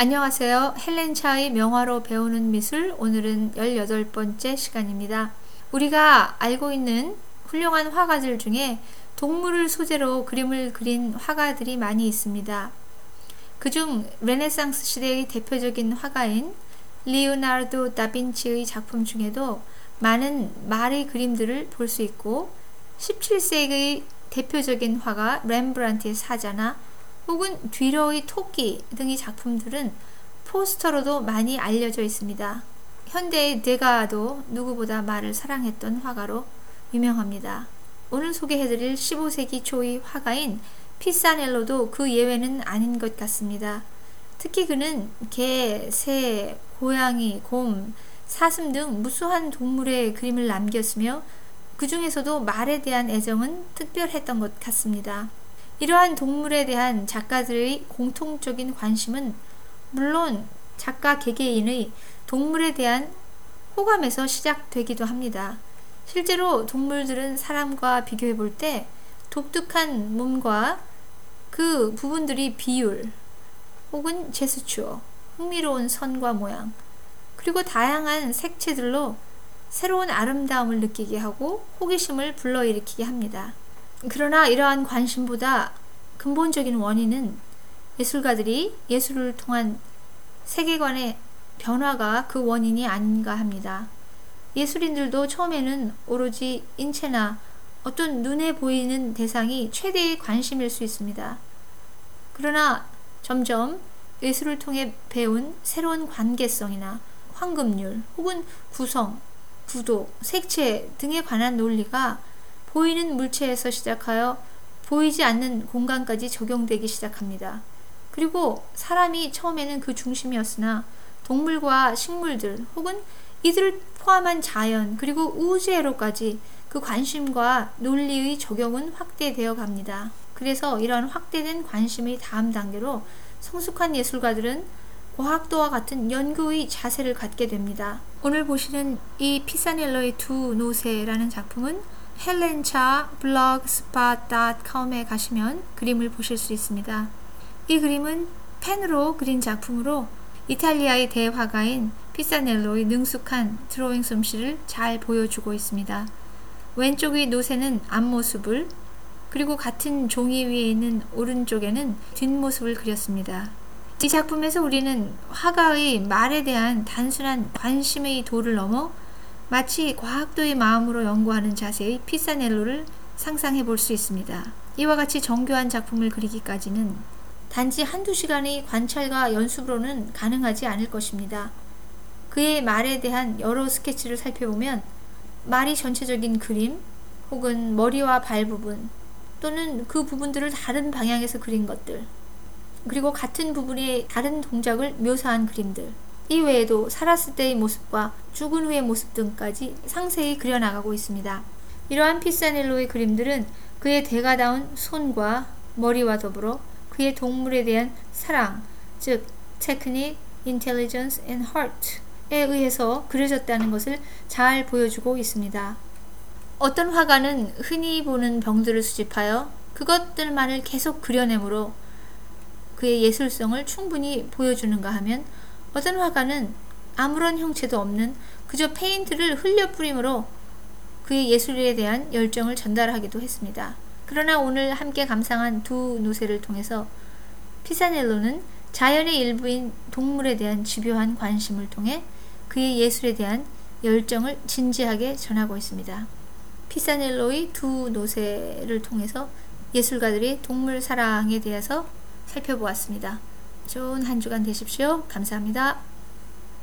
안녕하세요. 헬렌 차의 명화로 배우는 미술 오늘은 18번째 시간입니다. 우리가 알고 있는 훌륭한 화가들 중에 동물을 소재로 그림을 그린 화가들이 많이 있습니다. 그중 르네상스 시대의 대표적인 화가인 레오나르도 다빈치의 작품 중에도 많은 말의 그림들을 볼 수 있고 17세기의 대표적인 화가 렘브란트의 사자나 혹은 뒤로의 토끼 등의 작품들은 포스터로도 많이 알려져 있습니다. 현대의 데가도 누구보다 말을 사랑했던 화가로 유명합니다. 오늘 소개해드릴 15세기 초의 화가인 피사넬로도 그 예외는 아닌 것 같습니다. 특히 그는 개, 새, 고양이, 곰, 사슴 등 무수한 동물의 그림을 남겼으며 그 중에서도 말에 대한 애정은 특별했던 것 같습니다. 이러한 동물에 대한 작가들의 공통적인 관심은 물론 작가 개개인의 동물에 대한 호감에서 시작되기도 합니다. 실제로 동물들은 사람과 비교해 볼 때 독특한 몸과 그 부분들이 비율 혹은 제스처, 흥미로운 선과 모양, 그리고 다양한 색채들로 새로운 아름다움을 느끼게 하고 호기심을 불러일으키게 합니다. 그러나 이러한 관심보다 근본적인 원인은 예술가들이 예술을 통한 세계관의 변화가 그 원인이 아닌가 합니다. 예술인들도 처음에는 오로지 인체나 어떤 눈에 보이는 대상이 최대의 관심일 수 있습니다. 그러나 점점 예술을 통해 배운 새로운 관계성이나 황금률 혹은 구성, 구도, 색채 등에 관한 논리가 보이는 물체에서 시작하여 보이지 않는 공간까지 적용되기 시작합니다. 그리고 사람이 처음에는 그 중심이었으나 동물과 식물들 혹은 이들을 포함한 자연 그리고 우주애로까지 그 관심과 논리의 적용은 확대되어 갑니다. 그래서 이러한 확대된 관심의 다음 단계로 성숙한 예술가들은 과학도와 같은 연구의 자세를 갖게 됩니다. 오늘 보시는 이 피사넬러의 두 노새라는 작품은 헬렌차 블로그스팟.com에 가시면 그림을 보실 수 있습니다. 이 그림은 펜으로 그린 작품으로 이탈리아의 대화가인 피사넬로의 능숙한 드로잉 솜씨를 잘 보여주고 있습니다. 왼쪽의 노새는 앞모습을 그리고 같은 종이 위에 있는 오른쪽에는 뒷모습을 그렸습니다. 이 작품에서 우리는 화가의 말에 대한 단순한 관심의 도를 넘어 마치 과학도의 마음으로 연구하는 자세의 피사넬로를 상상해 볼 수 있습니다. 이와 같이 정교한 작품을 그리기까지는 단지 한두 시간의 관찰과 연습으로는 가능하지 않을 것입니다. 그의 말에 대한 여러 스케치를 살펴보면 말이 전체적인 그림 혹은 머리와 발 부분 또는 그 부분들을 다른 방향에서 그린 것들 그리고 같은 부분의 다른 동작을 묘사한 그림들 이 외에도 살았을 때의 모습과 죽은 후의 모습 등까지 상세히 그려나가고 있습니다. 이러한 피사넬로의 그림들은 그의 대가다운 손과 머리와 더불어 그의 동물에 대한 사랑, 즉 technique, intelligence and heart에 의해서 그려졌다는 것을 잘 보여주고 있습니다. 어떤 화가는 흔히 보는 병들을 수집하여 그것들만을 계속 그려내므로 그의 예술성을 충분히 보여주는가 하면 어떤 화가는 아무런 형체도 없는 그저 페인트를 흘려 뿌림으로 그의 예술에 대한 열정을 전달하기도 했습니다. 그러나 오늘 함께 감상한 두 노세를 통해서 피사넬로는 자연의 일부인 동물에 대한 집요한 관심을 통해 그의 예술에 대한 열정을 진지하게 전하고 있습니다. 피사넬로의 두 노세를 통해서 예술가들이 동물 사랑에 대해서 살펴보았습니다. 좋은 한 주간 되십시오. 감사합니다.